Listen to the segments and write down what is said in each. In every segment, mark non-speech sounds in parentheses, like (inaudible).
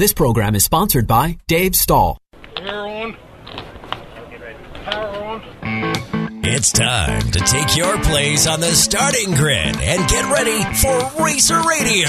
This program is sponsored by Dave Stahl. Power on. Power on. It's time to take your place on the starting grid and get ready for Racer Radio.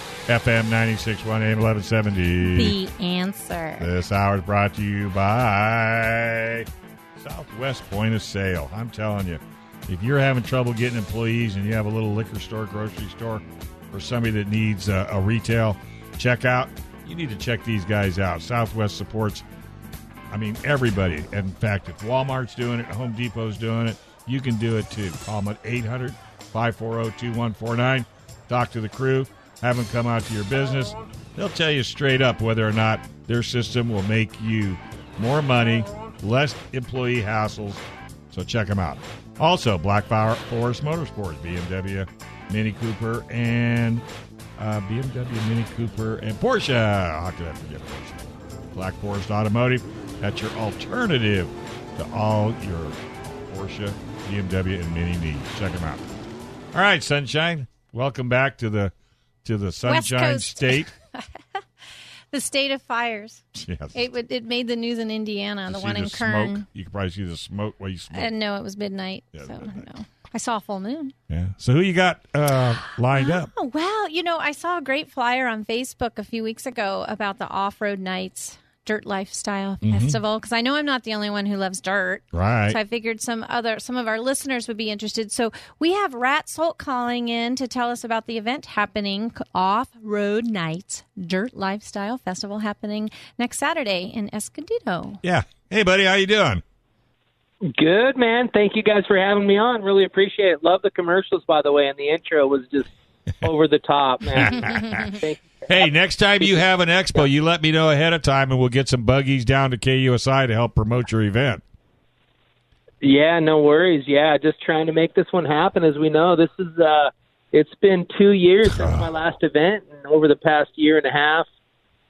FM 961 AM 1170. The answer. This hour is brought to you by Southwest Point of Sale. I'm telling you, if you're having trouble getting employees and you have a little liquor store, grocery store, or somebody that needs a, a retail checkout, you need to check these guys out. Southwest supports, I mean, everybody. In fact, if Walmart's doing it, Home Depot's doing it, you can do it too. Call them at 800 540 2149. Talk to the crew. Have them come out to your business. They'll tell you straight up whether or not their system will make you more money, less employee hassles. So check them out. Also, Black Forest Motorsports, BMW, Mini Cooper, and uh, BMW, Mini Cooper, and Porsche. How could I forget Porsche? Black Forest Automotive. That's your alternative to all your Porsche, BMW, and Mini needs. Check them out. All right, Sunshine. Welcome back to the to the Sunshine. State. (laughs) The state of fires. Yes. It would- it made the news in Indiana, the See one in smoke. Kern. You could probably see the smoke while you smoke. And no, it was midnight. Yeah, so midnight. no. I saw a full moon. yeah. So who you got uh, lined up? (gasps) Oh, well, you know, I saw a great flyer on Facebook a few weeks ago about the Off Road Nights Dirt Lifestyle Festival because I know I'm not the only one who loves dirt. Mm-hmm. Right. So I figured some other some of our listeners would be interested. So we have Rat Salt calling in to tell us about the event happening Off Road Nights Dirt Lifestyle Festival happening next Saturday in Escondido. Yeah. Hey, buddy, how you doing? Good, man. Thank you guys for having me on. Really appreciate it. Love the commercials, by the way, and the intro was just (laughs) over the top, man. (laughs) Thank you. Hey, next time you have an expo, you let me know ahead of time, and we'll get some buggies down to KUSI to help promote your event. Yeah, no worries. Yeah, just trying to make this one happen. As we know, this is uh, it's been two years since my (sighs) last event, and over the past year and a half,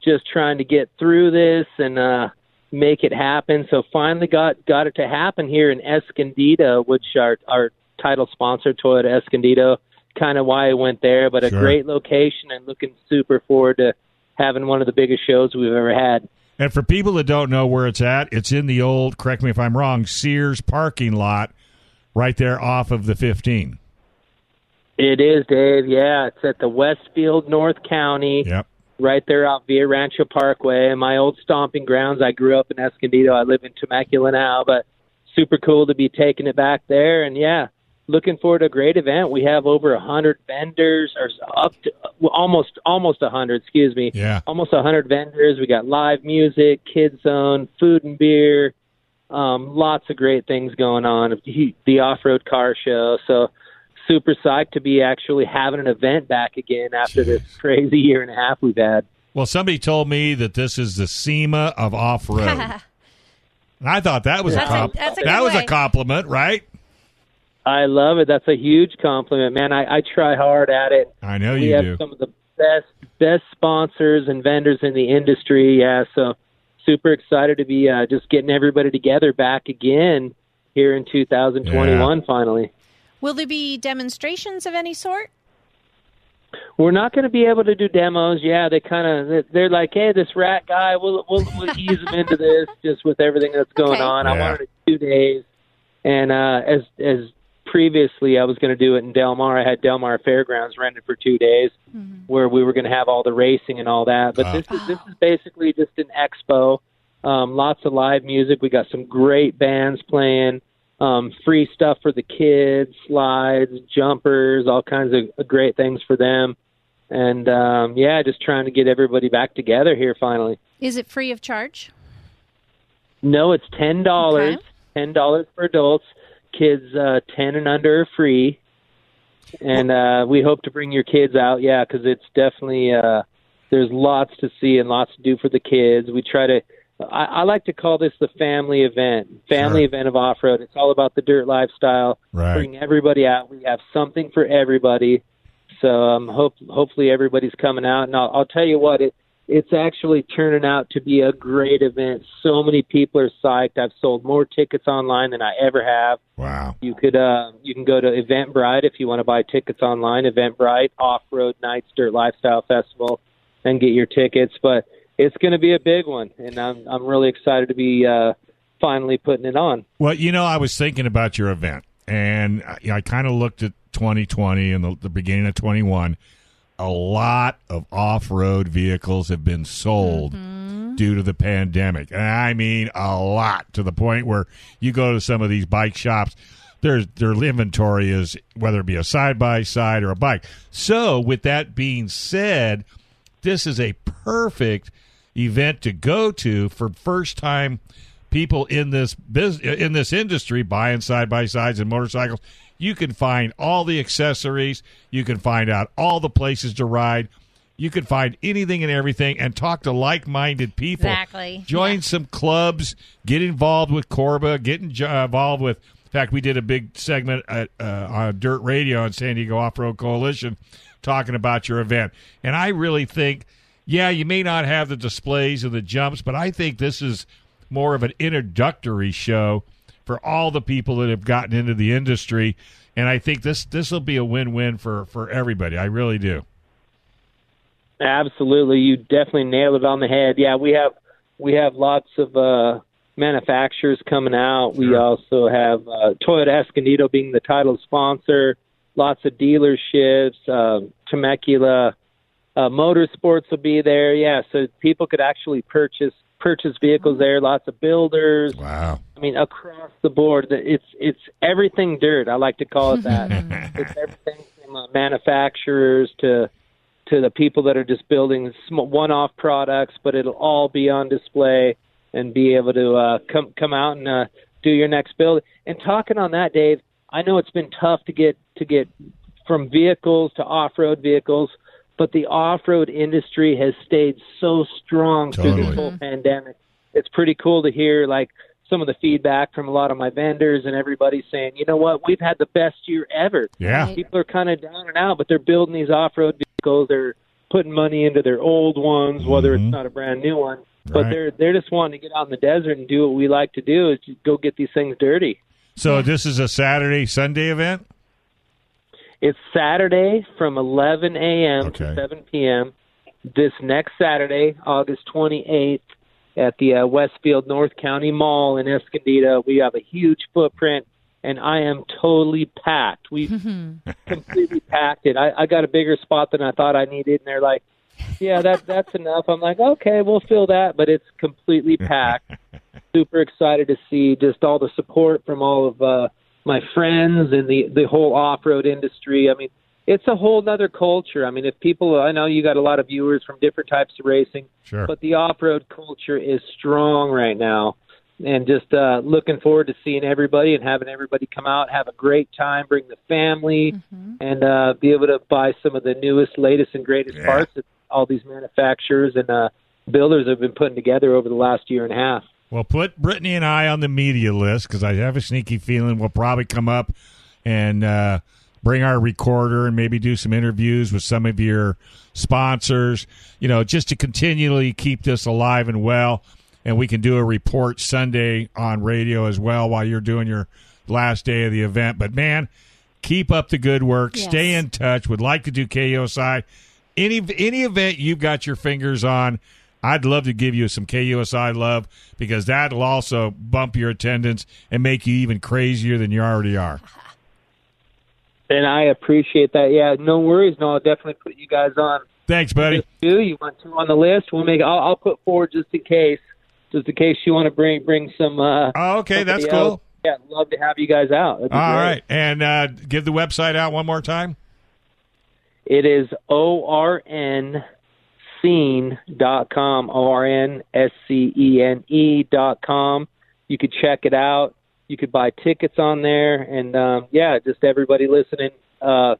just trying to get through this and uh, make it happen. So finally got got it to happen here in Escondido, which our our title sponsor, Toyota Escondido, kind of why I went there. But a Sure. great location, and looking super forward to having one of the biggest shows we've ever had. And for people that don't know where it's at, it's in the old, correct me if I'm wrong, Sears parking lot right there off of the 15. It is, Dave. Yeah, it's at the Westfield North County. Yep. right there out via Rancho Parkway. And my old stomping grounds. I grew up in Escondido. I live in Temecula now, but super cool to be taking it back there. And yeah, looking forward to a great event. We have over a hundred vendors, or up to well, almost almost a hundred. Excuse me. Yeah. almost a hundred vendors. We got live music, kids zone, food and beer. Um, lots of great things going on. The, off-road car show. So super psyched to be actually having an event back again after this crazy year and a half we've had. Well, somebody told me that this is the SEMA of off road. (laughs) and I thought that was That's a, comp- that's a that good was a compliment, right? I love it. That's a huge compliment, man. I, I try hard at it. I know we you have do. some of the best best sponsors and vendors in the industry. Yeah, so super excited to be uh, just getting everybody together back again here in 2021. Finally, Will there be demonstrations of any sort? we're not going to be able to do demos. Yeah, they kind of they're like, hey, this rat guy, we'll we'll, we'll (laughs) ease him into this just with everything that's going Okay. on. I wanted it two days, and uh, as as previously I was going to do it in Del Mar. I had Del Mar Fairgrounds rented for two days, where we were going to have all the racing and all that. But this is this is basically just an expo. Um, lots of live music. We got some great bands playing. Um, free stuff for the kids, slides, jumpers, all kinds of great things for them. And um, yeah, just trying to get everybody back together here finally. Is it free of charge? No, it's ten dollars. Okay. Ten dollars for adults. Kids uh, ten and under are free. And uh, we hope to bring your kids out. Yeah, because it's definitely uh, there's lots to see and lots to do for the kids. We try to I, I like to call this the family event, family Sure. event of off road. It's all about the dirt lifestyle. Right. Bring everybody out. We have something for everybody. So um, hope hopefully everybody's coming out. And I'll, I'll tell you what, it it's actually turning out to be a great event. So many people are psyched. I've sold more tickets online than I ever have. Wow. You could uh, you can go to Eventbrite if you want to buy tickets online. Eventbrite Off Road Nights Dirt Lifestyle Festival, and get your tickets. But it's going to be a big one, and I'm I'm really excited to be uh, finally putting it on. Well, you know, I was thinking about your event, and I, I kind of looked at 2020 and the, the beginning of 21. A lot of off-road vehicles have been sold mm-hmm. due to the pandemic, and I mean a lot to the point where you go to some of these bike shops. There's their inventory is whether it be a side by side or a bike. So, with that being said, this is a perfect event to go to for first time people in this business in this industry buying side by sides and motorcycles. You can find all the accessories. You can find out all the places to ride. You can find anything and everything and talk to like minded people. Exactly. Join Yeah. some clubs. Get involved with CORVA. Get in- uh, involved with. In fact, we did a big segment at, uh, on Dirt Radio on San Diego Off Road Coalition talking about your event. And I really think, yeah, you may not have the displays and the jumps, but I think this is more of an introductory show for all the people that have gotten into the industry. And I think this this will be a win win for for everybody. I really do. Absolutely, you definitely nailed it on the head. Yeah, we have we have lots of uh, manufacturers coming out. We also have uh, Toyota Escondido being the title sponsor. Lots of dealerships. Uh, Temecula uh, Motorsports will be there. Yeah, so people could actually purchase purchase vehicles there. Lots of builders. Wow. I mean, across the board, it's it's everything dirt. I like to call it that. (laughs) it's everything from uh, manufacturers to to the people that are just building sm- one-off products, but it'll all be on display and be able to uh, come come out and uh, do your next build. And talking on that, Dave, I know it's been tough to get to get from vehicles to off-road vehicles, but the off-road industry has stayed so strong through Totally. this whole pandemic. It's pretty cool to hear like some of the feedback from a lot of my vendors and everybody saying, you know what, we've had the best year ever Yeah. Right. people are kind of down and out, but they're building these off-road vehicles. They're putting money into their old ones, whether Mhm. it's not a brand new one. But Right. they're they're just wanting to get out in the desert and do what we like to do is go get these things dirty. So this is a Saturday Sunday event. It's Saturday from 11 a.m. Okay. to 7 p.m. This next Saturday, August 28th, at the uh, Westfield North County Mall in Escondido. We have a huge footprint, and I am totally packed. We (laughs) completely packed it. I, I got a bigger spot than I thought I needed, and they're like, "Yeah, that that's enough." I'm like, "Okay, we'll fill that," but it's completely packed. (laughs) Super excited to see just all the support from all of uh, my friends and the the whole off road industry. I mean, it's a whole other culture. I mean, if people, I know you got a lot of viewers from different types of racing, Sure. but the off road culture is strong right now. And just uh, looking forward to seeing everybody and having everybody come out, have a great time, bring the family, and uh, be able to buy some of the newest, latest, and greatest Yeah. parts that all these manufacturers and uh, builders have been putting together over the last year and a half. Well, put Brittany and I on the media list because I have a sneaky feeling we'll probably come up and uh, bring our recorder and maybe do some interviews with some of your sponsors, you know, just to continually keep this alive and well. And we can do a report Sunday on radio as well while you're doing your last day of the event. But man, keep up the good work. Yes. Stay in touch. Would like to do KUSI. Any any event you've got your fingers on, I'd love to give you some KUSI love because that'll also bump your attendance and make you even crazier than you already are. And I appreciate that. Yeah, no worries. No, I'll definitely put you guys on. Thanks, buddy. Do you want two on the list? We'll make. I'll, I'll put forward just in case, just in case you want to bring bring some. Uh, Oh, okay, that's else. cool. Yeah, love to have you guys out. All great. right, and uh, give the website out one more time. It is O R N scene dot com. O R N S C E N E dot com. You could check it out. You could buy tickets on there, and um, yeah, just everybody listening uh,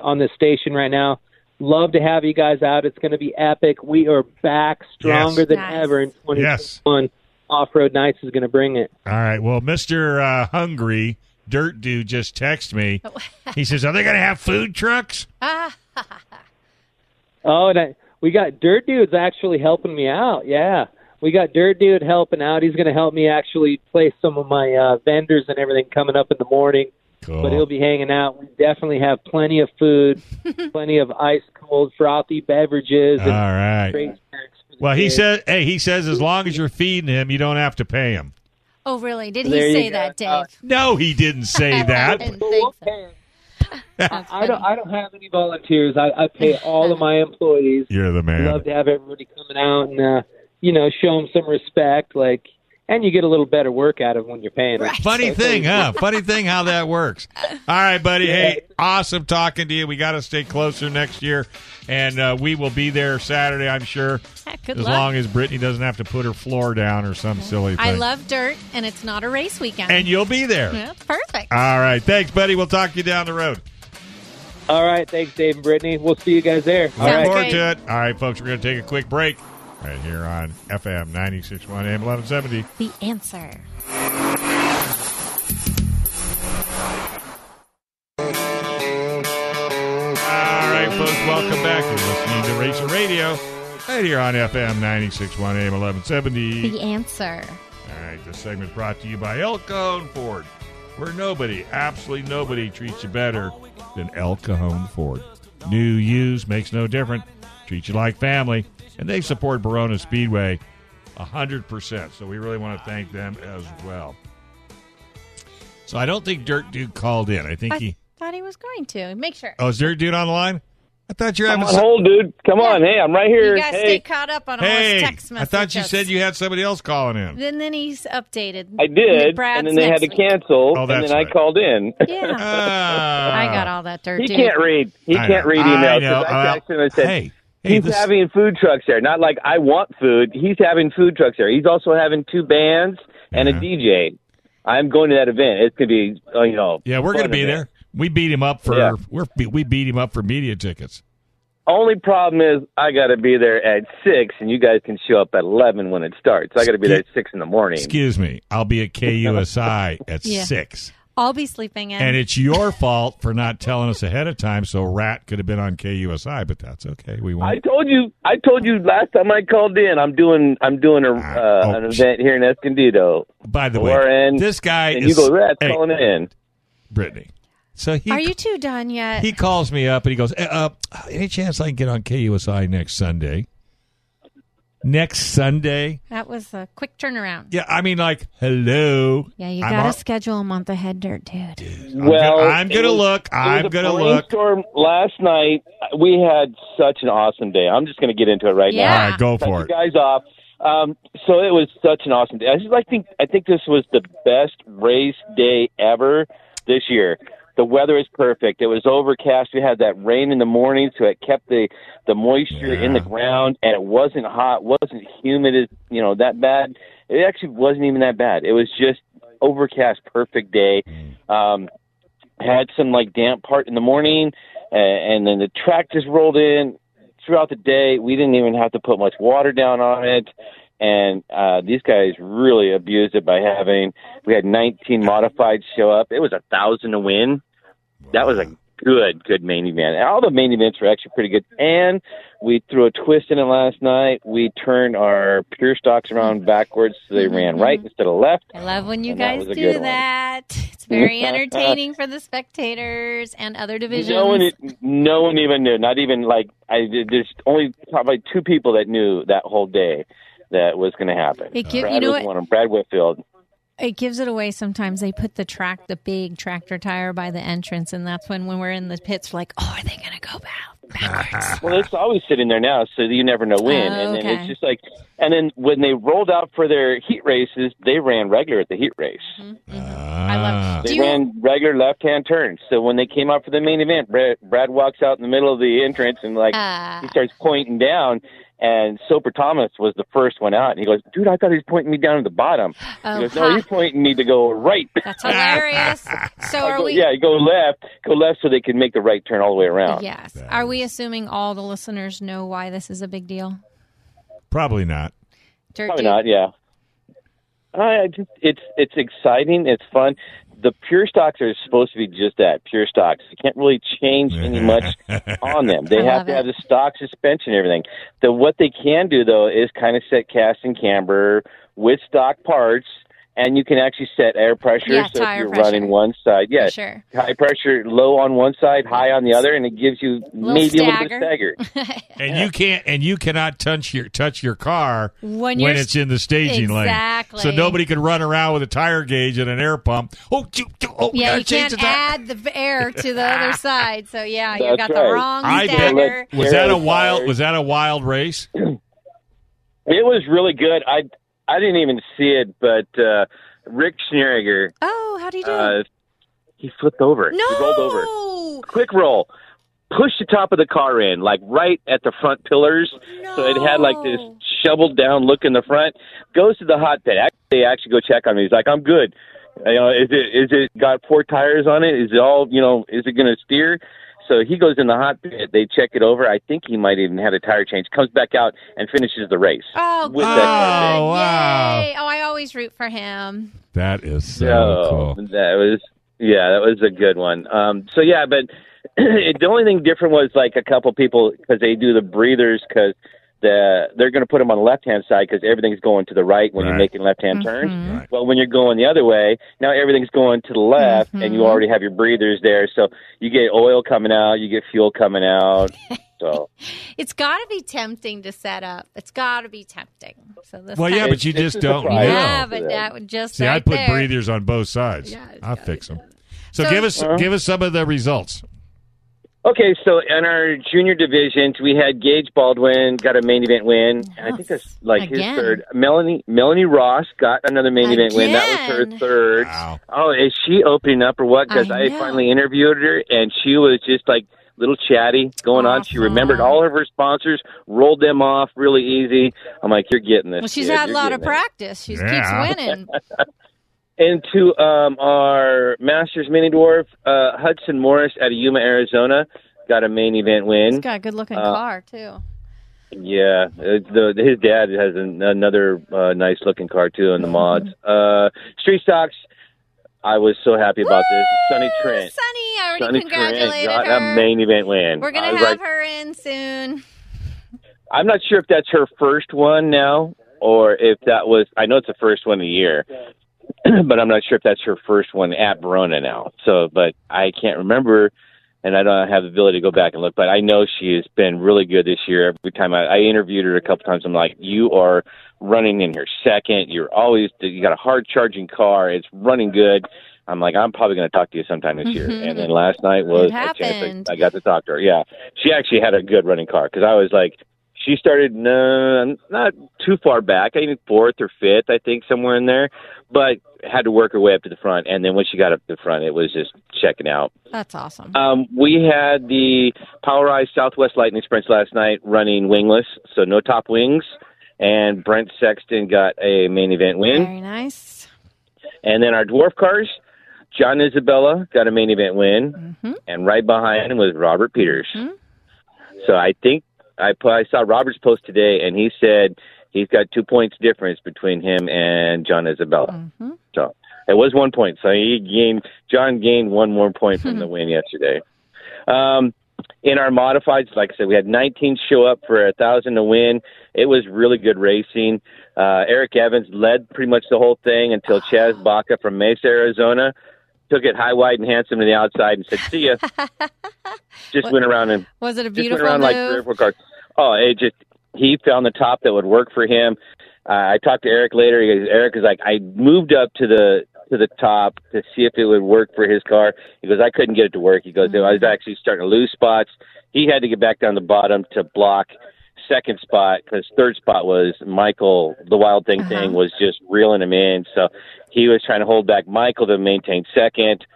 on this station right now. love to have you guys out. It's going to be epic. We are back stronger Yes. than Nice. ever in Yes. 2021. Off Road Nights is going to bring it. All right. Well, Mister uh, Hungry Dirt Dude just texted me. (laughs) He says, "Are they going to have food trucks?" (laughs) Oh, and I, we got Dirt Dude's actually helping me out. Yeah, we got Dirt Dude helping out. He's going to help me actually place some of my uh, vendors and everything coming up in the morning. Cool. But he'll be hanging out. We definitely have plenty of food, (laughs) plenty of ice cold frothy beverages, All and right. great snacks. for the Well, he kids. said, "Hey, he says as long as you're feeding him, you don't have to pay him." Oh, really? Did There he you say go. that, Dave? Uh, No, he didn't say (laughs) I that. didn't think so. (laughs) okay. I don't. I don't have any volunteers. I, I pay all of my employees. You're the man. I love to have everybody coming out and uh, you know show them some respect. Like, and you get a little better work out of them when you're paying them. Funny thing, huh? Funny thing how that works. All right, buddy. Hey, awesome talking to you. We got to stay closer next year, and uh, we will be there Saturday, I'm sure. Heck, good as luck. long as Brittany doesn't have to put her floor down or some silly thing. I love dirt, and it's not a race weekend. And you'll be there. yeah, perfect. All right. Thanks, buddy. We'll talk to you down the road. All right, thanks, Dave and Brittany. We'll see you guys there. All Sounds Look right. forward great. to it. All right, folks. We're going to take a quick break right here on FM 96.1 AM 1170. the answer. All right, folks, welcome back. You're listening to Racer Radio right here on FM 96.1 AM 1170. The answer. All right, this segment brought to you by El Cajon Ford, where nobody, absolutely nobody, treats you better than El Cajon Ford. New, used, makes no difference. Treat you like family, and they support Barona Speedway 100%. So we really want to thank them as well. So I don't think Dirt Dude called in. I think I he. thought he was going to. Make sure. Oh, is Dirt Dude on the line? I thought you were I'm having on some- hold, dude. Come on. Hey, I'm right here. You guys hey, stay caught up on all Hey, his text I thought you said you had somebody else calling in. And then he's updated. I did, Brad's and then they had to cancel, Oh, and that's then right. I called in. Yeah. Ah. (laughs) I got all that dirt, he dude. can't read. He I can't know. read I emails. I texted him and said, hey, hey, he's this- having food trucks there. Not like I want food. He's having food trucks there. He's also having two bands and Yeah. a DJ. I'm going to that event. It's going to be, uh, you know. Yeah, we're going to be event. there. We beat him up for Yeah. we're, we beat him up for media tickets. Only problem is I got to be there at six, and you guys can show up at eleven when it starts. I got to be there at six in the morning. Excuse me, I'll be at KUSI at (laughs) Yeah. six, I'll be sleeping in. and it's your fault for not telling us ahead of time. So Rat could have been on KUSI, but that's okay. We I won't. told you. I told you last time I called in. I'm doing. I'm doing a Ah, uh, oh, an event here in Escondido. By the way, Lauren, this guy And is you go, Red, hey, calling in. Brittany. So he Are you two done yet? he calls me up and he goes, "Eh, uh, "Any chance I can get on KUSI next Sunday?" Next Sunday? that was a quick turnaround. Yeah, I mean, like, hello. Yeah, you got to schedule a month ahead, dirt dude. I'm well, gonna, I'm gonna was- look. it was I'm gonna look. brainstorm Last night, we had such an awesome day. I'm just going to get into it right Yeah. now. All right, go Cut for you it. guys off. Um, so it was such an awesome day. I just like think I think this was the best race day ever this year. The weather is perfect. It was overcast. We had that rain in the morning, so it kept the the moisture in the ground, and it wasn't hot, wasn't humid, as you know that bad. It actually wasn't even that bad. It was just overcast, perfect day. Um, had some like damp part in the morning, uh, and then the track just rolled in throughout the day. We didn't even have to put much water down on it. And uh, these guys really abused it by having. We had 19 modified show up. It was a thousand to win. That was a good, good main event. All the main events were actually pretty good. And we threw a twist in it last night. We turned our pure stocks around backwards, so they ran right mm-hmm. instead of left. I love when you And guys a do good one. that. It's (laughs) very entertaining for the spectators and other divisions. No one, no one even knew. Not even like I. There's only probably two people that knew that whole day that was going to happen. It give- Brad you know was what? one of Brad Whitfield. It gives it away sometimes. They put the track, the big tractor tire by the entrance, and that's when when we're in the pits, we're like, oh, are they going to go back backwards? (laughs) Well, it's always sitting there now, so you never know when. Oh, and then okay. it's just like, and then when they rolled out for their heat races, they ran regular at the heat race. I love. They you, ran regular left-hand turns. So when they came out for the main event, Brad, Brad walks out in the middle of the entrance and like Ah. he starts pointing down, And Soper Thomas was the first one out, and he goes, "Dude, I thought he was pointing me down at the bottom." Oh, he goes, "No, ha. he's pointing me to go right." That's hilarious. (laughs) So are go, we? yeah, go left, go left, so they can make the right turn all the way around. Yes. Are we assuming all the listeners know why this is a big deal? Probably not. Dirt Probably Dude. not. Yeah. I I just it's it's exciting. It's fun. The pure stocks are supposed to be just that pure stocks. You can't really change any much (laughs) on them. They I have to it. have the stock suspension and everything. The what they can do though is kind of set cast and camber with stock parts, and you can actually set air pressure. Yeah, so if you're pressure. running one side, yeah, sure. high pressure, low on one side, high on the other, and it gives you Little maybe a little bit of stagger. (laughs) And you can't and you cannot touch your touch your car When you're- it's in the staging lane. Exactly. So nobody can run around with a tire gauge and an air pump. Oh, choo, choo, oh Yeah, gotta you can't the add the air to the other (laughs) side. So yeah, you That's got the wrong I stagger. Was that a wild was that a wild race? (clears throat) It was really good. I I didn't even see it, but uh, Rick Schneeriger, Oh, how do you do? uh, he flipped over. no. He rolled over. Quick roll. Pushed the top of the car in, like right at the front pillars. No. So it had like this shoveled down look in the front. Goes to the hot pit. Actually, they actually go check on me. He's like, I'm good. You know, is it is it got four tires on it? Is it all you know? Is it going to steer? So he goes in the hot pit. They check it over. I think he might even had a tire change. Comes back out and finishes the race. Oh, with good. that car. Oh, wow. Yay. Oh, I always root for him. That is so So cool. that was yeah, that was a good one. Um, so yeah, but (clears throat) the only thing different was like a couple people because they do the breathers because the they're going to put them on the left hand side because everything's going to the right when you're making left hand Mm-hmm. turns. Right. Well, when you're going the other way, now everything's going to the left, and you Mhm. already have your breathers there, so you get oil coming out, you get fuel coming out. (laughs) So It's got to be tempting to set up. It's got to be tempting. So this Well, yeah, but you just don't know. surprise. yeah, but that would just See, right I'd put there. breathers on both sides. Yeah, I'll fix them. So, So- give us Uh-huh. give us some of the results. Okay, so in our junior divisions, we had Gage Baldwin got a main event win. And I think that's like Again. his third. Melanie Melanie Ross got another main event win. That was her third. Wow. Oh, is she opening up or what? Because I I, finally interviewed her, and she was just like little chatty going on. She remembered all of her sponsors, rolled them off really easy. I'm like, you're getting this. Well, she's kid. had a You're lot of getting it." practice. She Yeah. keeps winning. (laughs) Into um, our Masters Mini Dwarf, uh, Hudson Morris out of Yuma, Arizona, got a main event win. He's got a good looking Uh, car too. Yeah, uh, the, his dad has an, another uh, nice looking car too in the mods. Uh, Street Stocks, I was so happy about this. Sunny Woo! Trent. Sonny, I already Sonny Trent got her. a main event win. We're gonna have like, her in soon. I'm not sure if that's her first one now, or if that was. I know it's the first one of the year, (clears throat) but I'm not sure if that's her first one at Barona now. So, but I can't remember, and I don't have the ability to go back and look. But I know she has been really good this year. Every time I, I interviewed her a couple times, I'm like, "You are running in your second. You're always you got a hard charging car. It's running good." I'm like, I'm probably going to talk to you sometime this year. And then mm-hmm. last night was a chance. I, I got to talk to her. Yeah, she actually had a good running car because I was like, she started no, not too far back. I think fourth or fifth, I think somewhere in there, but had to work her way up to the front. And then when she got up to the front, it was just checking out. That's awesome. Um, we had the Powerized Southwest Lightning Sprints last night running wingless, so no top wings. And Brent Sexton got a main event win. Very nice. And then our dwarf cars, John Isabella got a main event win, Mm-hmm. and right behind him was Robert Peters. So I think I I saw Robert's post today, and he said he's got two points difference between him and John Isabella. Mm-hmm. So it was one point. So he gained John gained one more point from the (laughs) win yesterday. Um, in our modifieds, like I said, we had 19 show up for a thousand to win. It was really good racing. Uh, Eric Evans led pretty much the whole thing until Chaz Baca from Mesa, Arizona, took it high, wide, and handsome to the outside and said, "See ya." (laughs) just went around and Was it a just went beautiful around move? like three or four cars. Oh, it just he found the top that would work for him. Uh, I talked to Eric later. He goes, Eric is like, I moved up to the to the top to see if it would work for his car. He goes, I couldn't get it to work. He goes, I was actually starting to lose spots. He had to get back down the bottom to block second spot because third spot was Michael. The Wild Thing thing was just reeling him in. So he was trying to hold back Michael to maintain second.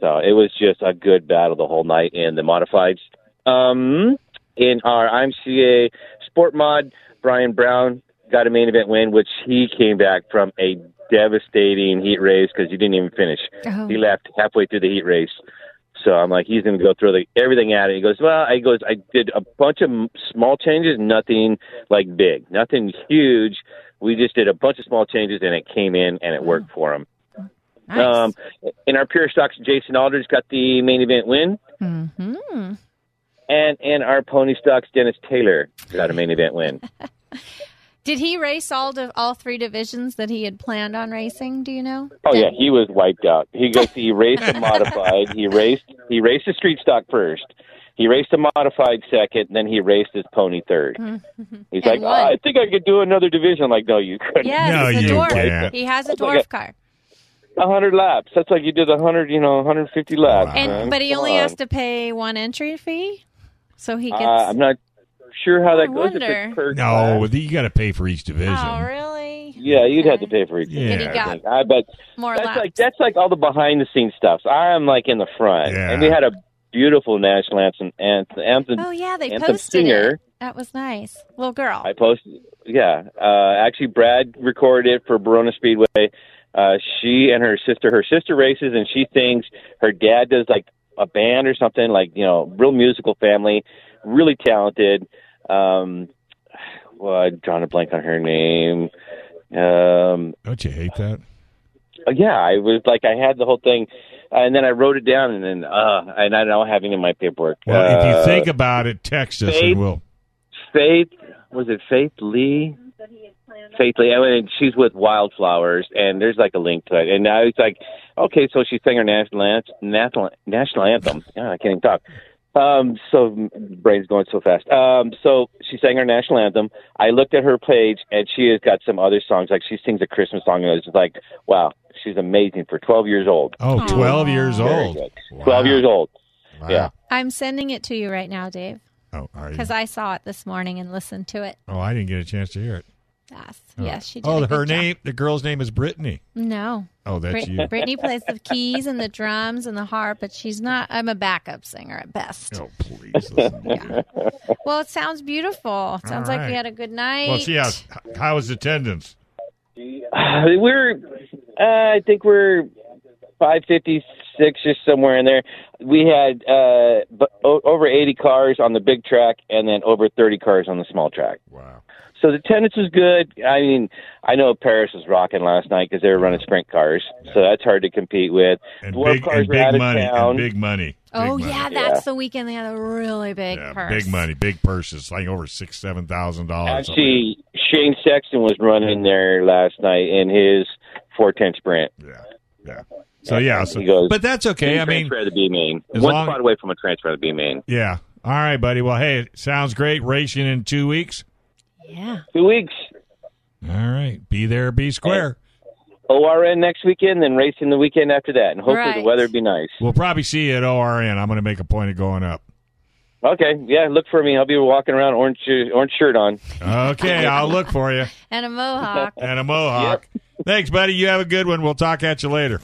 So it was just a good battle the whole night in the modifieds. Um, in our IMCA Sport Mod, Brian Brown got a main event win, which he came back from a devastating heat race because he didn't even finish. Oh. He left halfway through the heat race. So I'm like, he's going to go throw the, everything at it. He goes, well, I goes, I did a bunch of small changes, nothing like big, nothing huge. We just did a bunch of small changes, and it came in and it worked for him. Nice. Um, in our pure stocks, Jason Aldridge got the main event win, hmm and in our pony stocks, Dennis Taylor got a main event win. (laughs) Did he race all div- all three divisions that he had planned on racing? Do you know? Oh yeah, he was wiped out. He goes, he raced a modified. He raced, he raced a street stock first. He raced a modified second, and then he raced his pony third. He's like, oh, I think I could do another division. I'm like, no, you couldn't. Yes, No, the you dwarf. can't. He has a That's like dwarf car, A hundred laps. That's like you did a hundred, you know, 150 laps. and man. but he Come only on. has to pay one entry fee, so he gets. Uh, I'm not sure how I that goes. If wonder. it's per No, class. you got to pay for each division. oh, really? Yeah, you'd have to pay for each. Yeah. And I got think. I bet more that's laps. like that's like all the behind the scenes stuff. So I'm like in the front, Yeah. and we had a beautiful national anthem. anthem, anthem oh yeah, they anthem posted singer. it. That was nice, little girl. I posted. Yeah, uh, actually, Brad recorded it for Barona Speedway. Uh, she and her sister. Her sister races, and she sings. Her dad does like a band or something. Like you know, real musical family, really talented. Um, well, I'm drawing a blank on her name. Um, Don't you hate that? uh, yeah, I was like, I had the whole thing, uh, and then I wrote it down, and then uh, and I don't have it in my paperwork. Well, if you Uh, think about it, text us Faith- and we'll. Faith was it Faith Lee? Faith Lee. I mean, she's with Wildflowers, and there's like a link to it. And I was like, okay, so she sang her national anthem. National, national anthem. Yeah, I can't even talk. Um, so brain's going so fast. Um, so she sang her national anthem. I looked at her page, and she has got some other songs. Like she sings a Christmas song, and it's just like, wow, she's amazing for 12 years old. Oh, 12 years old. Wow. 12 years old. Wow. Yeah. I'm sending it to you right now, Dave, Oh, are you? because I saw it this morning and listened to it. oh, I didn't get a chance to hear it. Yes, yes, she did. Oh, a her good job. name, the girl's name is Brittany. No, Oh, that's Brit- you. Brittany plays the keys and the drums and the harp, but she's not. I'm a backup singer at best. Oh, please. listen. (laughs) Yeah. Well, it sounds beautiful. Sounds All like we had a good night. well, see, how, how was attendance? Uh, (sighs) we're, uh, I think we're 556 or somewhere in there. We had uh, b- o- over 80 cars on the big track and then over 30 cars on the small track. Wow. So the attendance was good. I mean, I know Perris was rocking last night because they were running sprint cars, so that's hard to compete with. And Dwarf big, cars and big money. And big oh, money. oh Big money. yeah, that's the weekend they had a really big Yeah, purse. big money, big purses, like over six, seven thousand dollars. Actually, Shane Sexton was running there last night in his 410 sprint. yeah, yeah. So yeah, so, He goes- but that's okay. I mean, transfer to the B main. One long- spot away from a transfer to the B main. yeah. All right, buddy. Well, hey, sounds great. Racing in two weeks. Yeah. Two weeks. All right, be there, be square. ORN next weekend, then racing the weekend after that, and hopefully Right. the weather be nice. We'll probably see you at ORN. I'm going to make a point of going up. Okay, yeah, look for me. I'll be walking around orange orange shirt on. Okay, (laughs) I'll look for you And a mohawk. and a mohawk. Thanks, buddy. You have a good one. We'll talk at you later.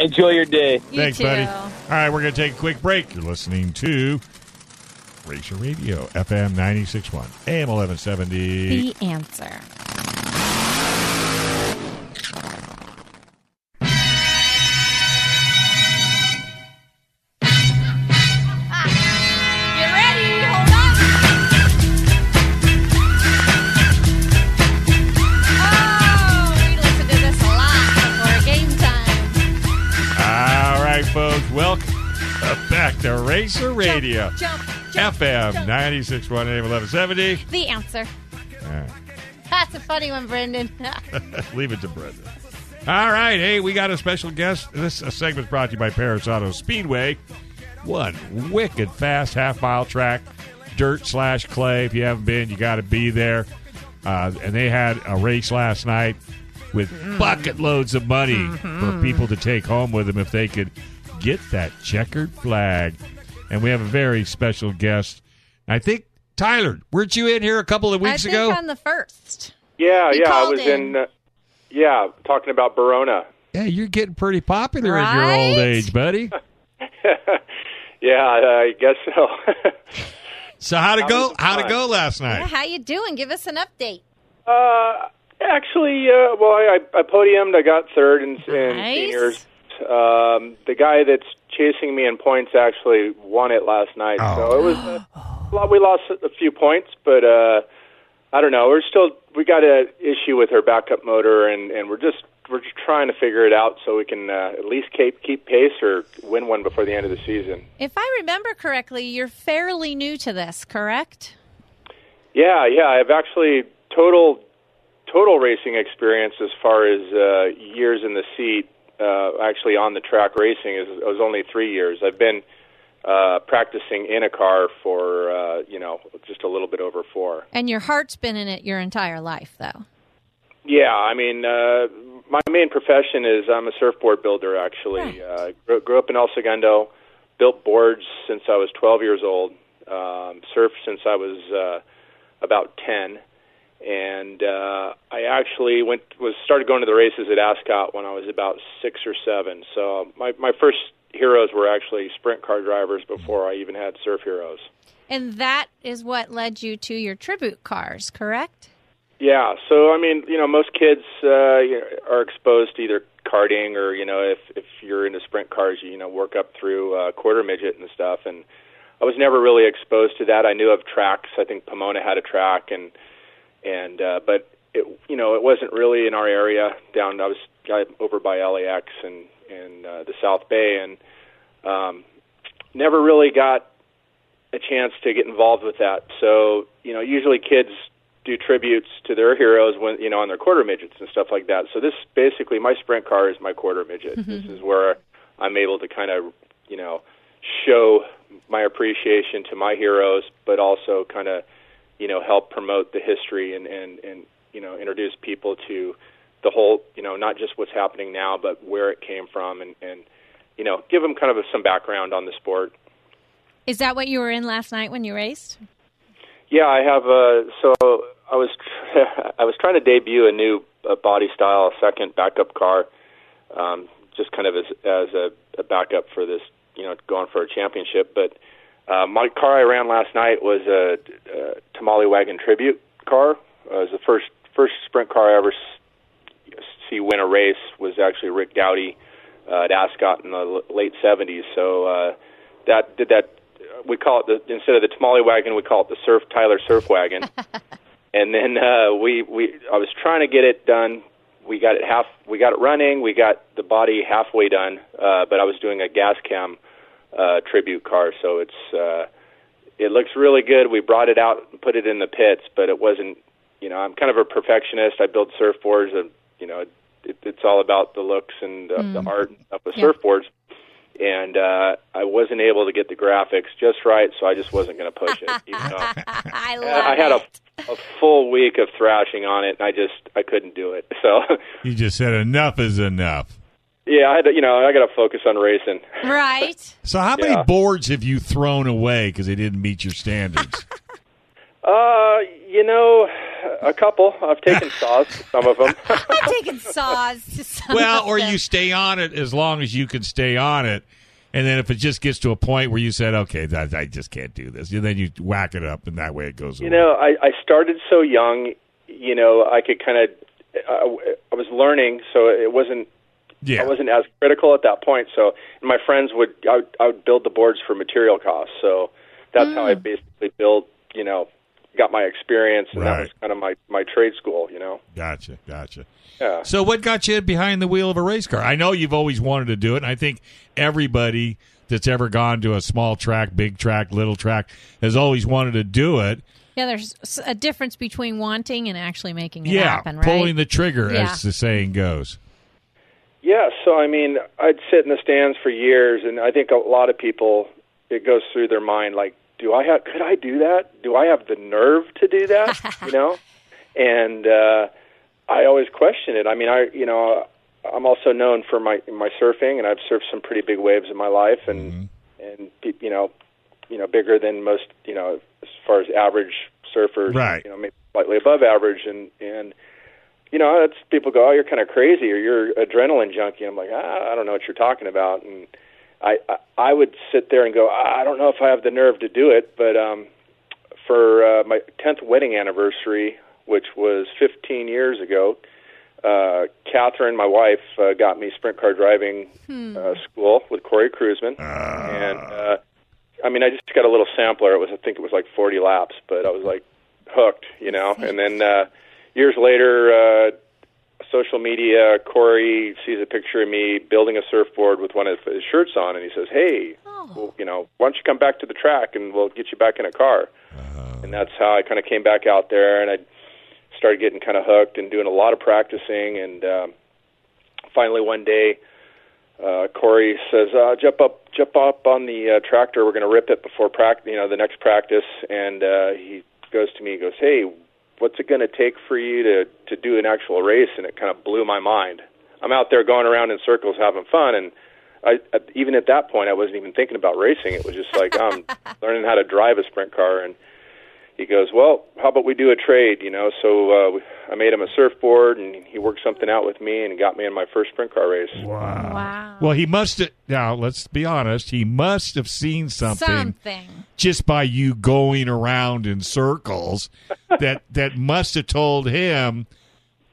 Enjoy your day. You Thanks, too. buddy. All right, we're going to take a quick break. You're listening to Racer Radio, FM 96.1, AM 1170. The answer. Ah, ready? Hold on. Oh, we listen to this a lot before game time. All right, folks, welcome back to Racer Radio, Jump, jump, FM jump. 96.1, AM 1170. The answer. Right. That's a funny one, Brendan. (laughs) Leave it to Brendan. All right, hey, we got a special guest. This segment's brought to you by Perris Auto Speedway. One wicked fast half mile track, dirt slash clay. If you haven't been, you got to be there. Uh, and they had a race last night with bucket loads of money for people to take home with them if they could get that checkered flag. And we have a very special guest. I think Tyler, weren't you in here a couple of I weeks think ago? on the first. Yeah, He yeah, I was in. in. uh, yeah, talking about Barona. Yeah, you're getting pretty popular in your old age, buddy. (laughs) Yeah, I guess so. (laughs) So how'd it go? How'd it go last Yeah, night? how you doing? Give us an update. Uh, actually, uh, well, I, I podiumed. I got third in, in Nice. seniors. Um, the guy that's chasing me in points actually won it last night. So it was uh, well, we lost a few points, but uh, I don't know. We're still we got an issue with her backup motor, and and we're just we're just trying to figure it out so we can uh, at least keep keep pace or win one before the end of the season. If I remember correctly, you're fairly new to this, correct? Yeah, yeah. I've actually total total racing experience as far as uh, years in the seat. Uh, actually, on the track racing is it was only three years. I've been uh, practicing in a car for uh, you know just a little bit over four. And your heart's been in it your entire life, though. Yeah, I mean, uh, my main profession is I'm a surfboard builder. Actually, uh, grew, grew up in El Segundo, built boards since I was 12 years old, um, surfed since I was uh, about 10, and uh, I actually went was started going to the races at Ascot when I was about six or seven. So my my first heroes were actually sprint car drivers before I even had surf heroes. And that is what led you to your tribute cars, correct? Yeah, so I mean, you know, most kids uh, are exposed to either karting or you know, if if you're into sprint cars, you, you know, work up through uh, quarter midget and stuff. And I was never really exposed to that. I knew of tracks. I think Pomona had a track, and and uh, but it you know, it wasn't really in our area. Down, I was I, over by LAX and and uh, the South Bay, and um, never really got a chance to get involved with that. So you know, usually kids do tributes to their heroes when you know on their quarter midgets and stuff like that. So this basically my sprint car is my quarter midget. This is where I'm able to kind of you know show my appreciation to my heroes, but also kind of you know help promote the history and and and you know introduce people to the whole you know not just what's happening now, but where it came from and and you know give them kind of a, some background on the sport. Is that what you were in last night when you raced? Yeah, I have. Uh, so I was (laughs) I was trying to debut a new uh, body style second backup car, um, just kind of as as a, a backup for this, you know, going for a championship. But uh, my car I ran last night was a, a Tamale Wagon tribute car. Uh, it was the first first sprint car I ever s- see win a race. Was actually Rick Goudy uh, at Ascot in the l- late '70s. So uh, that did that. We call it the instead of the Tamale Wagon, we call it the Surf Tyler Surf Wagon. (laughs) and then uh, we we I was trying to get it done. We got it half. We got it running. We got the body halfway done. Uh, but I was doing a gas cam uh, tribute car, so it's uh, it looks really good. We brought it out and put it in the pits, but it wasn't. You know, I'm kind of a perfectionist. I build surfboards, and you know, it, it's all about the looks and uh, the art of the Yeah. surfboards. And uh, I wasn't able to get the graphics just right, so I just wasn't going to push it. Even though (laughs) I (laughs) love I had it. a, a full week of thrashing on it, and I just I couldn't do it. (laughs) So You just said enough is enough. Yeah, I had to, you know I got to focus on racing. (laughs) right. So how many Yeah. boards have you thrown away because they didn't meet your standards? (laughs) Uh, you know, a couple. I've taken (laughs) saws, to some of them. I've taken saws to some well, of or them. you stay on it as long as you can stay on it. And then if it just gets to a point where you said, okay, that, I just can't do this, and then you whack it up, and that way it goes You away. know, I, I started so young. You know, I could kind of. I, I was learning, so it wasn't. Yeah. I wasn't as critical at that point. So my friends would. I would, I would build the boards for material costs. So that's how I mm. basically built. You know, got my experience, and that Right. was kind of my my trade school. You know. Gotcha, gotcha. Yeah. So, what got you behind the wheel of a race car? I know you've always wanted to do it, and I think everybody that's ever gone to a small track, big track, little track has always wanted to do it. yeah, there's a difference between wanting and actually making it yeah, happen, right? pulling the trigger, Yeah. as the saying goes. Yeah, so I mean, I'd sit in the stands for years, and I think a lot of people, it goes through their mind like, do I have? Could I do that? Do I have the nerve to do that? you know, (laughs) and uh, I always question it. I mean, I you know, I'm also known for my my surfing, and I've surfed some pretty big waves in my life, and and you know, you know, bigger than most, you know, as far as average surfers, Right. You know, maybe slightly above average, and and you know, it's people go, "Oh, you're kind of crazy," or "You're adrenaline junkie." I'm like, ah, I don't know what you're talking about, and I, I I would sit there and go, I don't know if I have the nerve to do it, but um, for uh, my 10th wedding anniversary, which was 15 years ago, uh, Catherine, my wife, uh, got me sprint car driving uh, school with Corey Kruseman, and uh, I mean, I just got a little sampler. It was, I think, it was like 40 laps, but I was like hooked, you know. And then uh, years later, uh, social media, Corey sees a picture of me building a surfboard with one of his shirts on, and he says, "Hey, well, you know, why don't you come back to the track and we'll get you back in a car?" And that's how I kind of came back out there, and I started getting kind of hooked and doing a lot of practicing. And um, finally, one day, uh, Corey says, uh, "Jump up, jump up on the uh, tractor. We're going to rip it before practice, you know, the next practice." And uh, he goes to me, he goes, "Hey, what's it going to take for you to to do an actual race?" And it kind of blew my mind. I'm out there going around in circles having fun, and I even at that point, I wasn't even thinking about racing. It was just like I'm (laughs) learning how to drive a sprint car, and he goes, "Well, how about we do a trade?" You know, so uh, I made him a surfboard, and he worked something out with me, and got me in my first sprint car race. Wow. Wow. Well, he must have. Now, let's be honest. He must have seen something, Something. just by you going around in circles (laughs) that that must have told him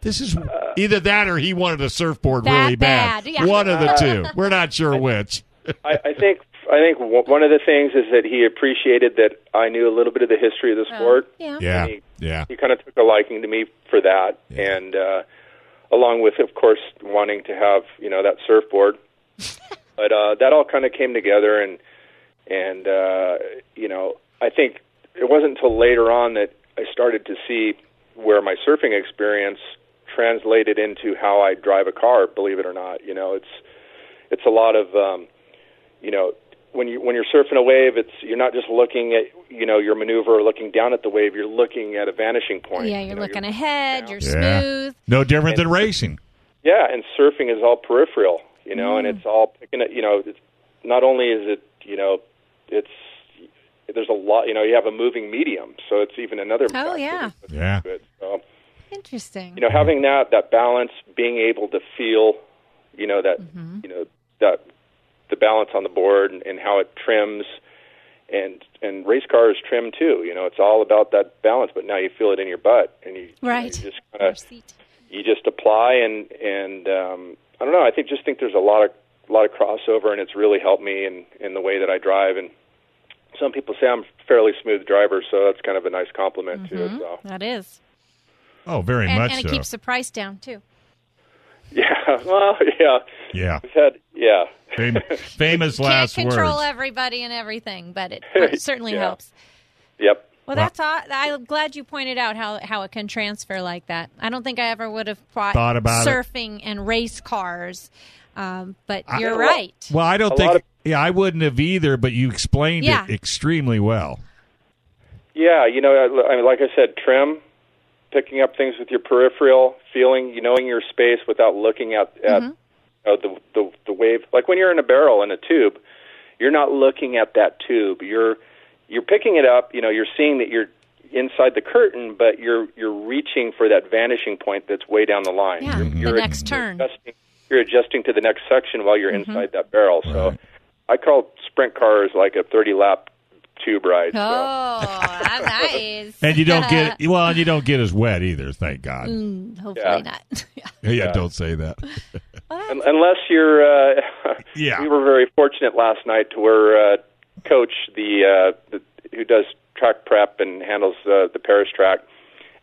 this is either that or he wanted a surfboard That really bad. bad, yeah. One of the (laughs) two. We're not sure which. I, I think I think one of the things is that he appreciated that I knew a little bit of the history of the sport. Yeah. Yeah, He- yeah. He kind of took a liking to me for that, Yeah. and uh, along with, of course, wanting to have you know that surfboard. (laughs) but uh, that all kind of came together, and and uh, you know I think it wasn't until later on that I started to see where my surfing experience translated into how I drive a car. Believe it or not, you know it's it's a lot of um, you know when you when you're surfing a wave, it's you're not just looking at you know your maneuver or looking down at the wave. You're looking at a vanishing point. Yeah, You you're know, looking ahead. You're Yeah. smooth. No different than racing. Yeah, and surfing is all peripheral, you know, and Mm. it's all picking it. You know, it's, not only is it you know, it's there's a lot. You know, you have a moving medium, so it's even another. Oh, yeah. Yeah. good. So Interesting. you know, having that that balance, being able to feel, you know, that Mm-hmm. you know that the balance on the board and, and how it trims, and and race cars trim too. You know, it's all about that balance. But now you feel it in your butt, and you, you know, Right. you just kind Your of seat. you just apply and and um, I don't know. I think just think there's a lot of a lot of crossover, and it's really helped me in in the way that I drive. And some people say I'm a fairly smooth driver, so that's kind of a nice compliment too. So That is. Oh, very And, much and it so. keeps the price down, too. (laughs) yeah, well, (laughs) yeah, yeah. we've had yeah. Fam- (laughs) famous last Can't control words. everybody and everything, but it, (laughs) it certainly Yeah. helps. Yep. Well, that's all, I'm glad you pointed out how, how it can transfer like that. I don't think I ever would have thought, Thought about it. surfing and race cars, um, but I- you're Well, right. Well, I don't A think. of- yeah, I wouldn't have either. But you explained Yeah. it extremely well. Yeah, you know, I I mean, like I said, trim, picking up things with your peripheral, feeling, you knowing your space without looking at at Mm-hmm. Uh, the, the the wave. Like when you're in a barrel in a tube, you're not looking at that tube. You're you're picking it up. You know, you're seeing that you're inside the curtain, but you're you're reaching for that vanishing point that's way down the line. Yeah, you're, the you're next turn. Adjusting, you're adjusting to the next section while you're Mm-hmm. inside that barrel. So, Right. I call sprint cars like a 30 lap tube ride. so. Oh, that's (laughs) nice. And you don't get well, and you don't get as wet either. Thank God. Mm, hopefully Yeah. not. (laughs) Yeah. Yeah, don't say that. (laughs) Un- Unless you're, uh, (laughs) Yeah. we were very fortunate last night to where uh, coach the, uh, the who does track prep and handles uh, the Perris track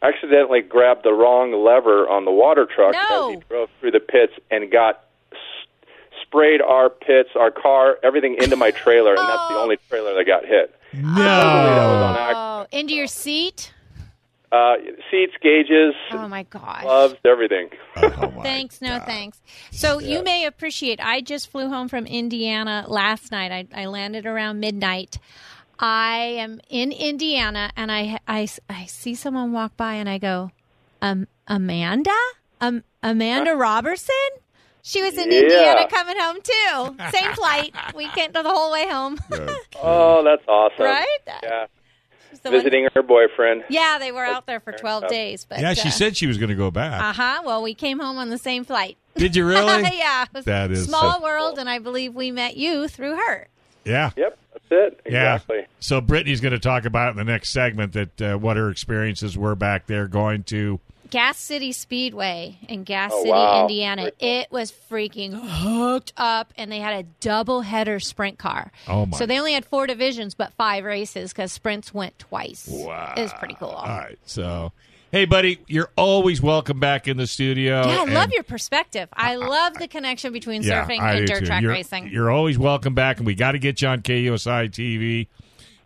accidentally grabbed the wrong lever on the water truck No. as he drove through the pits and got s- sprayed our pits, our car, everything into my trailer, and that's the Oh. only trailer that got hit. No. was on. Oh, into your seat? Uh, seats, gauges, Oh my gosh. gloves, everything. (laughs) Oh, my Thanks, no God. thanks. So you may appreciate. I just flew home from Indiana last night. I, I landed around midnight. I am in Indiana, and I, I, I see someone walk by, and I go, um, Amanda, um, Amanda Robertson. She was in Yeah. Indiana coming home too. Same flight. We came the whole way home. (laughs) Oh, that's awesome. Right? Yeah. She's the one- Visiting her boyfriend. yeah, they were out there for twelve days. But Yeah, she said she was going to go back. Uh huh. Well, we came home on the same flight. Did you (laughs) really? yeah. That is small so- world, and I believe we met you through her. Yeah. Yep, that's it. Yeah. Exactly. So Brittany's going to talk about in the next segment that uh, what her experiences were back there going to. Gas City Speedway in Gas Oh, City, wow. Indiana. It was freaking hooked up, and they had a double header sprint car. Oh, my. So they only had four divisions, but five races because sprints went twice. Wow. It was pretty cool. All right. So, hey, buddy, you're always welcome back in the studio. Yeah, I and- love your perspective. I (laughs) love the connection between Yeah, surfing I and dirt too. track you're, racing. You're always welcome back, and we got to get you on KUSI TV.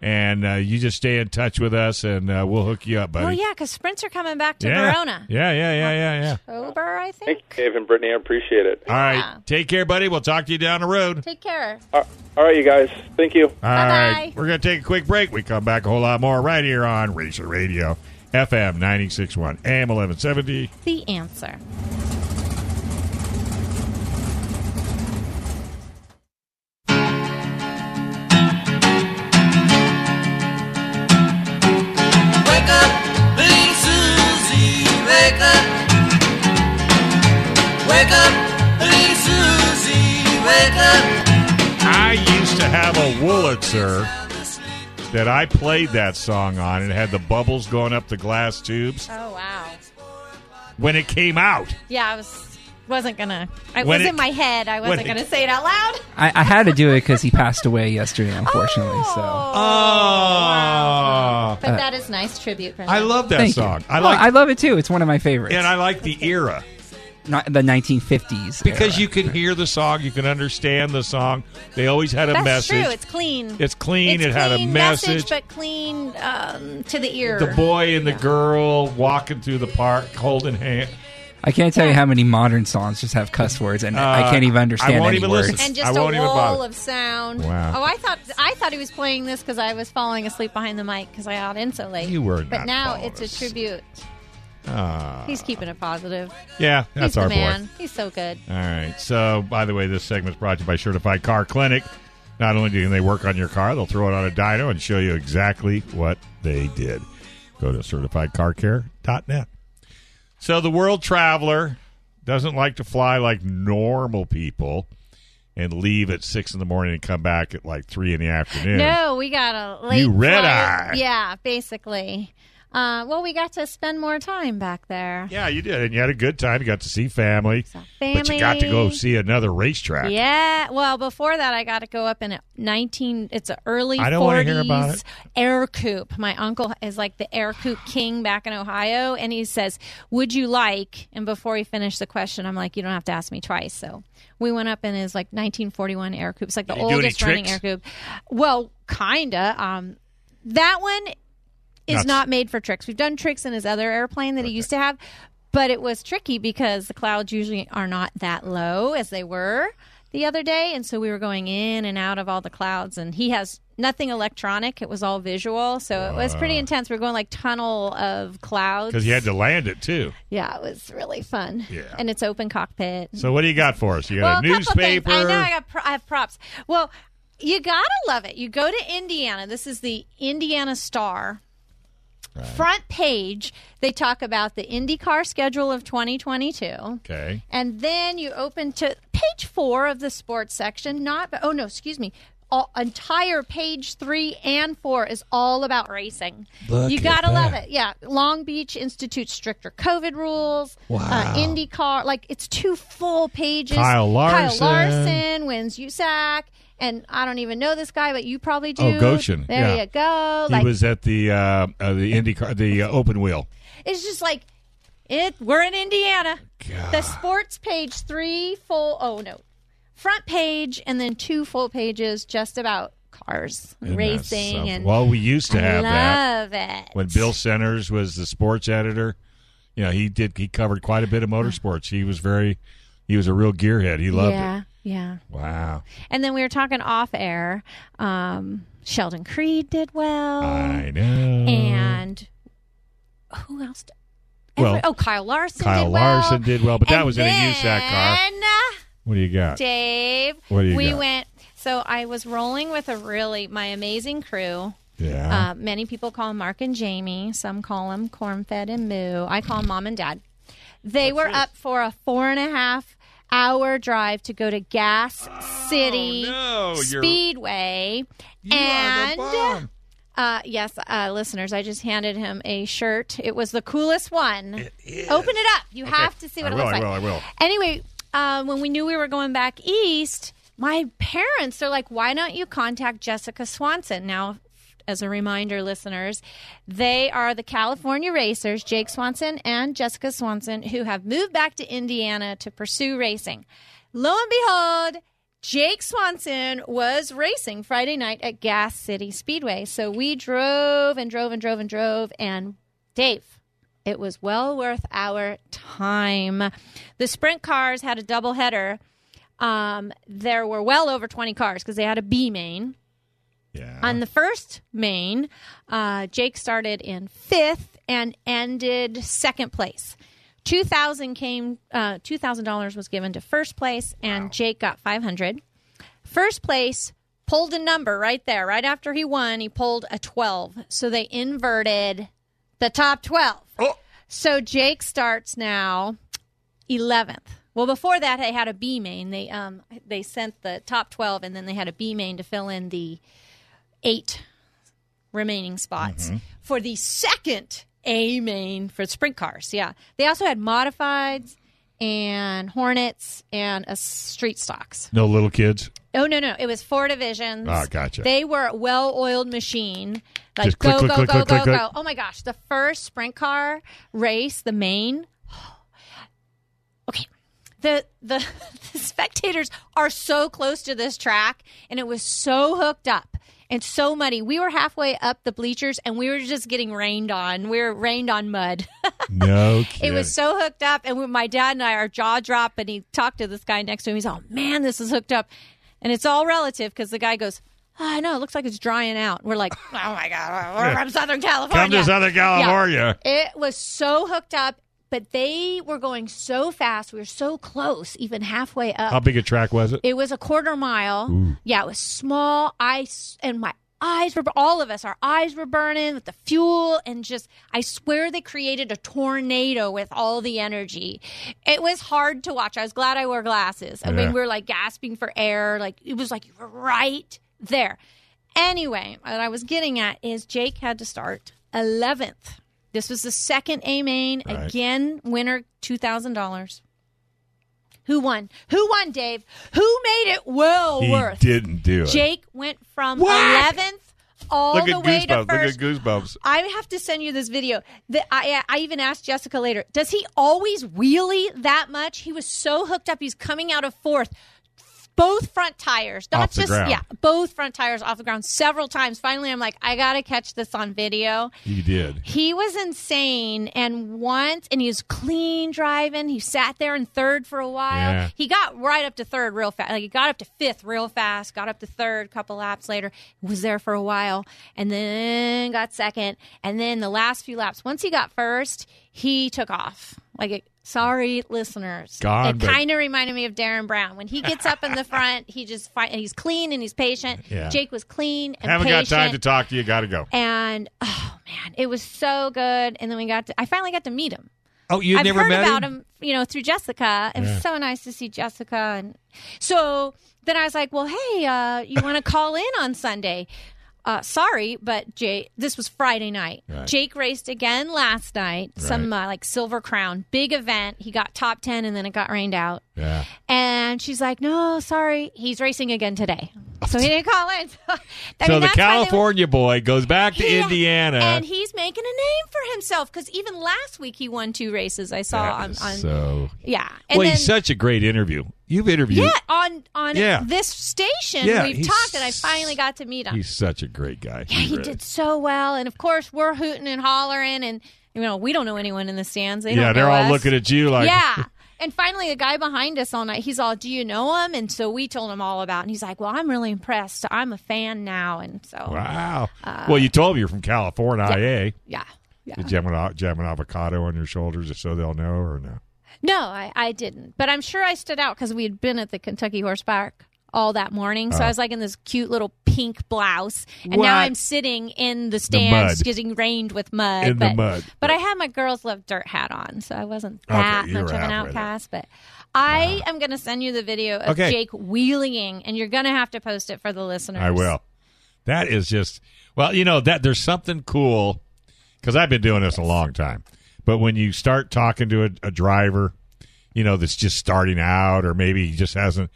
And uh, you just stay in touch with us, and uh, we'll hook you up, buddy. oh yeah, because sprints are coming back to yeah. Barona. Yeah, yeah, yeah, yeah, yeah. October, I think. Thank you, Dave and Brittany. I appreciate it. All right. Yeah. Take care, buddy. We'll talk to you down the road. Take care. All all right, you guys. Thank you. All right. Bye-bye. We're going to take a quick break. We come back a whole lot more right here on Racer Radio, FM 961, AM 1170. The answer. Wake up, little Susie, wake up. I used to have a Wurlitzer that I played that song on, and it had the bubbles going up the glass tubes Oh wow. when it came out. Yeah, I was wasn't gonna. I When was it- in my head. I wasn't it- gonna say it out loud. I, I had to do it because he passed away yesterday, unfortunately. So oh. oh, But that is nice tribute. For I him. love that thank song. you. I Oh, like, I love it too. It's one of my favorites. and I like the era Not the 1950s because era. you can hear the song, you can understand the song. They always had a That's message. true. It's clean. It's clean. It's it had a clean message. but clean um, to the ear. the boy and the girl walking through the park holding hand. I can't tell you how many modern songs just have cuss words, and I Uh, can't even understand. I understand won't any even words. listen. and just a won't even wall of sound. Wow. Oh, I thought I thought he was playing this because I was falling asleep behind the mic because I got in so late. You were but not now it's a asleep. tribute. Ah. He's keeping it positive. yeah, that's He's our the boy. man. He's so good. All right. So, by the way, this segment is brought to you by Certified Car Clinic. Not only do they work on your car, they'll throw it on a dyno and show you exactly what they did. Go to certifiedcarcare.net. So, the world traveler doesn't like to fly like normal people and leave at six in the morning and come back at like three in the afternoon. No, we got a late You red flight. eye. Yeah, basically. Uh, well, we got to spend more time back there. Yeah, you did. And you had a good time. You got to see family. Saw But you got to go see another racetrack. Yeah. Well, before that, I got to go up in a 19. It's an early I don't 40s wanna hear about it. Ercoupe. My uncle is like the Ercoupe (sighs) king back in Ohio, and he says, "Would you like?" And before he finished the question, I'm like, "You don't have to ask me twice." So we went up in his like 1941 Ercoupe. It's like the Did he do any oldest running Ercoupe. Well, kinda. Um, that one is Nuts. not made for tricks. We've done tricks in his other airplane that he used to have, but it was tricky because the clouds usually are not that low as they were the other day, and so we were going in and out of all the clouds. And he has nothing electronic; it was all visual, so it was pretty intense. We are going like tunnel of clouds Because you had to land it, too. Yeah, it was really fun. Yeah. and it's open cockpit. So, what do you got for us? You Well, got a newspaper. I know I got pro- I have props. Well, you gotta love it. You go to Indiana. This is the Indiana Star. Front page, they talk about the IndyCar schedule of 2022. Okay. And then you open to page four of the sports section. Not, oh no, excuse me. All, entire page three and four is all about racing. Look you gotta love that. it. Yeah, Long Beach Institute stricter COVID rules. Wow. Uh, IndyCar, like it's two full pages. Kyle Larson. Kyle Larson wins USAC, and I don't even know this guy, but you probably do. Oh, Goshen. There Yeah. you go. He Like was at the uh, uh, the IndyCar, the uh, open wheel. it's just like it. We're in Indiana. The sports page, three full. Oh no, front page, and then two full pages just about cars, racing, and well, we used to have that love it. when Bill Centers was the sports editor. You know, he did. He covered quite a bit of motorsports. He was very. He was a real gearhead. He loved yeah, it. Yeah. Wow. And then we were talking off air. Um, Sheldon Creed did well, I know. and who else? Did? Well, Every- oh, Kyle Larson. Kyle did well. Larson did well, but that And was in a USAC car. then, What do you got? Dave. What do you we got? went. So I was rolling with a really my amazing crew. Yeah. Uh, many people call Mark and Jamie. Some call them Cornfed and Moo. I call him Mom and Dad. They were up for a four and a half hour drive to go to Gas City Oh, no, you're- Speedway. You and uh, yes, uh, listeners, I just handed him a shirt. It was the coolest one. Open it up. You have to see what I it looks I like. will, I will. Anyway, uh, when we knew we were going back east, my parents are like, "Why don't you contact Jessica Swanson?" Now, as a reminder, listeners, they are the California racers, Jake Swanson and Jessica Swanson, who have moved back to Indiana to pursue racing. Lo and behold. Jake Swanson was racing Friday night at Gas City Speedway. So we drove and drove and drove and drove. And Dave, it was well worth our time. The sprint cars had a double header. Um, there were well over 20 cars because they had a B main. Yeah. On the first main, uh, Jake started in fifth and ended second place. Two thousand came. Uh, Two thousand dollars was given to first place, and Jake got five hundred. First place pulled a number right there. Right after he won, he pulled a twelve. So they inverted the top twelve. Oh. So Jake starts now eleventh. Well, before that, they had a B main. They um they sent the top twelve, and then they had a B main to fill in the eight remaining spots for the second A main for sprint cars. Yeah, they also had modifieds and Hornets and a street stocks. no little kids. Oh no, no, it was four divisions. Ah, gotcha. They were a well-oiled machine. Like Just go, click, go, click, go, click, go, go. Oh my gosh, the first sprint car race, the main. (gasps) Okay, the, the (laughs) the spectators are so close to this track, and it was so hooked up and so muddy. We were halfway up the bleachers, and we were just getting rained on. We were rained on mud. (laughs) No It was so hooked up, and my dad and I, our jaw dropped, and he talked to this guy next to him. He's, "Oh man, this is hooked up," and it's all relative because the guy goes, oh, "I know, it looks like it's drying out." We're like, "Oh my god, we're from Southern California." Come to Southern California. Yeah. It was so hooked up, but they were going so fast. We were so close, even halfway up. How big a track was it? It was a quarter mile. Yeah, it was small. Ice and my eyes were all of us. Our eyes were burning with the fuel and just. I swear they created a tornado with all the energy. It was hard to watch. I was glad I wore glasses. I Yeah. mean, we were like gasping for air. Like it was like you were right there. Anyway, what I was getting at is Jake had to start eleventh. This was the second A main. Right. Again, winner two thousand dollars. Who won? Who won, Dave? Who made it well he worth? didn't do it. Jake went from 11th all Look the way to goosebumps. Look at goosebumps. I have to send you this video. The, I, I even asked Jessica later, does he always wheelie that much? He was so hooked up. He's coming out of fourth. Both front tires, not just ground. yeah, both front tires off the ground several times. Finally, I'm like, I gotta catch this on video. He did. He was insane. And once, and he was clean driving. He sat there in third for a while. Yeah. He got right up to third real fast. Like he got up to fifth real fast, got up to third a couple laps later, was there for a while, and then got second. And then the last few laps, once he got first, he took off. Like, it, sorry, listeners. Gone, it kind of reminded me of Darren Brown. When he gets up in the front, he just fi- he's clean and he's patient. Yeah. Jake was clean and Haven't patient. got time to talk to you. Got to go. And oh man, it was so good. And then we got to, I finally got to meet him. Oh, you I've never heard met about him? him? you know, through Jessica. It Yeah. was so nice to see Jessica. And so then I was like, well, hey, uh, you want to call in on Sunday? Uh, sorry, but Jake, this was Friday night. Right. Jake raced again last night. Some uh, like Silver Crown, big event. He got top ten, and then it got rained out. Yeah. And she's like, "No, sorry, he's racing again today." So he didn't call in. (laughs) I so mean, the they were- California boy goes back to Yeah. Indiana. and he's making a name for himself because even last week he won two races. I saw on, on so. yeah, and well, then he's such a great interview. You've interviewed. yeah on on Yeah. this station Yeah, we've talked, and I finally got to meet him. He's such a great guy. yeah, he really- did so well, and of course we're hooting and hollering, and you know we don't know anyone in the stands. They Yeah, don't they're all us. looking at you like. yeah. (laughs) And finally, the guy behind us all night, he's all, "Do you know him?" And so we told him all about. it. And he's like, "Well, I'm really impressed. I'm a fan now." And so, Wow. Uh, well, you told me you're from California, IA. yeah, yeah. Did you have an, av- did you have an avocado on your shoulders just so they'll know, or no? No, I, I didn't. But I'm sure I stood out because we had been at the Kentucky Horse Park all that morning. So Oh. I was like in this cute little pink blouse, and What? now I'm sitting in the stands mud. getting rained with mud. In the but, mud. But I had my girls love dirt hat on, so I wasn't Okay, that you much of an halfway there. outcast. But I uh-huh. am going to send you the video of Okay. Jake wheeling, and you're going to have to post it for the listeners. I will. That is just well, you know that there's something cool because I've been doing this a long time. But when you start talking to a, a driver, you know that's just starting out, or maybe he just hasn't,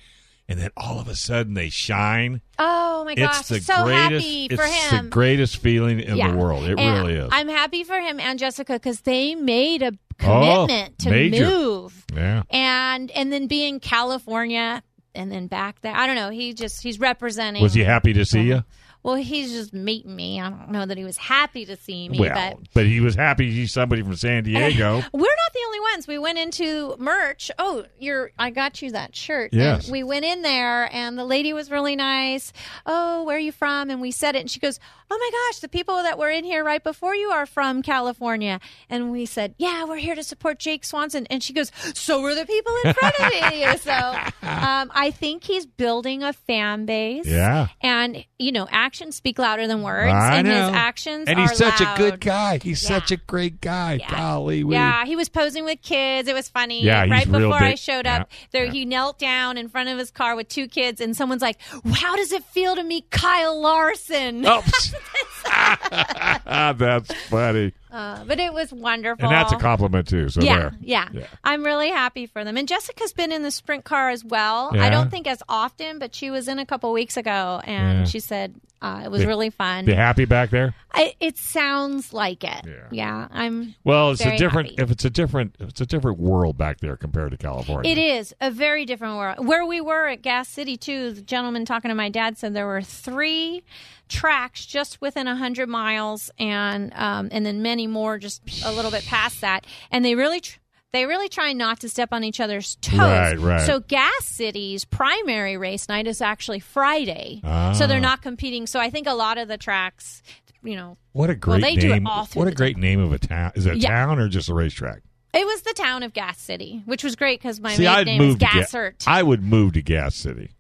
and then all of a sudden they shine. Oh my gosh, it's the so greatest. happy it's for him. the greatest feeling in Yeah. the world. It And really is. I'm happy for him and Jessica because they made a Oh, commitment to major. move yeah. and and then being California and then back there. I don't know. He just he's representing. Was he happy to see you? Well, he's just meeting me. I don't know that he was happy to see me, Well, but but he was happy see somebody from San (laughs) Diego. We're not the only ones. We went into merch. Oh, you're I got you that shirt. Yes. And we went in there and the lady was really nice. Oh, where are you from? And we said it and she goes, "Oh my gosh, the people that were in here right before you are from California." And we said, "Yeah, we're here to support Jake Swanson." And she goes, "So were the people in front of you." So, um, I think he's building a fan base. Yeah. And, you know, actions speak louder than words I and know. his actions and are he's such a good guy. He's Yeah. such a great guy. Yeah. Golly, we- Yeah, he was posing with kids. It was funny. Yeah, right before I showed up, Yeah, there he knelt down in front of his car with two kids, and someone's like, "How does it feel to meet Kyle Larson?" Oh, (laughs) (laughs) that's funny. Uh, but it was wonderful. And that's a compliment too. So yeah, yeah, Yeah. I'm really happy for them. And Jessica's been in the sprint car as well. Yeah. I don't think as often, but she was in a couple weeks ago, and Yeah. she said uh, it was They- really fun. They happy back there? I, it sounds like it. Yeah. I'm. Well, it's a different. happy. If it's a different, it's a different world back there compared to California. It is a very different world. Where we were at Gas City, too, the gentleman talking to my dad said there were three tracks just within 100 miles and um, and then many more just a little bit past that. And they really. Tr- they really try not to step on each other's toes. Right, right. So Gas City's primary race night is actually Friday. Ah. So they're not competing. So I think a lot of the tracks, you know, What a great they do it name! what a great name of a town. Is it a Yeah. town or just a racetrack? it was the town of Gas City, which was great because my See, name is to Ga- I would move to Gas City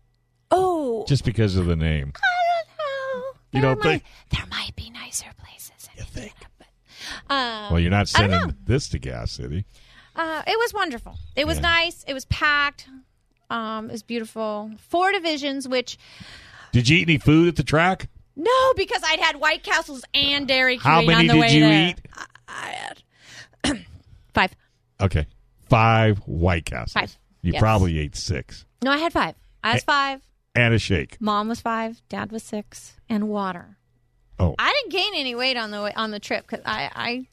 oh, just because of the name. I. You don't might, think- there might be nicer places? You think? But, um, Well, you're not sending this to Gas City. Uh, it was wonderful. It was Yeah. nice. It was packed. Um, it was beautiful. Four divisions, which Did you eat any food at the track? no, because I'd had White Castles and Dairy Queen How on many the did way you there. eat? I, I had (clears throat) five. Okay, five White Castles. Five. You Yes. probably ate six No, I had five. I was five. And a shake. Mom was five. Dad was six, and water. Oh, I didn't gain any weight on the way, on the trip because I I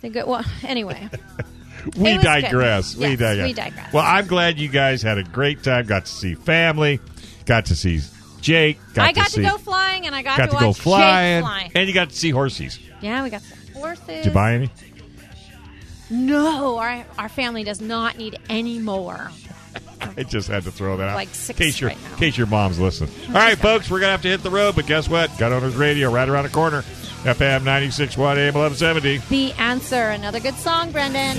think it well anyway. (laughs) we digress. good. We digress. we digress. Well, I'm glad you guys had a great time. Got to see family. Got to see Jake. Got I got to, see, go flying and I got, Got to, to watch go flying, Jake fly. and you got to see horses. Yeah, we got some horses. Did you buy any? No, our our family does not need any more. I just had to throw that out. Like six in case your, right now. in case your mom's listening. All right, folks, we're gonna have to hit the road, but guess what? Gun Owners Radio right around the corner. FM 96.1 AM 1170. The answer, another good song, Brendan.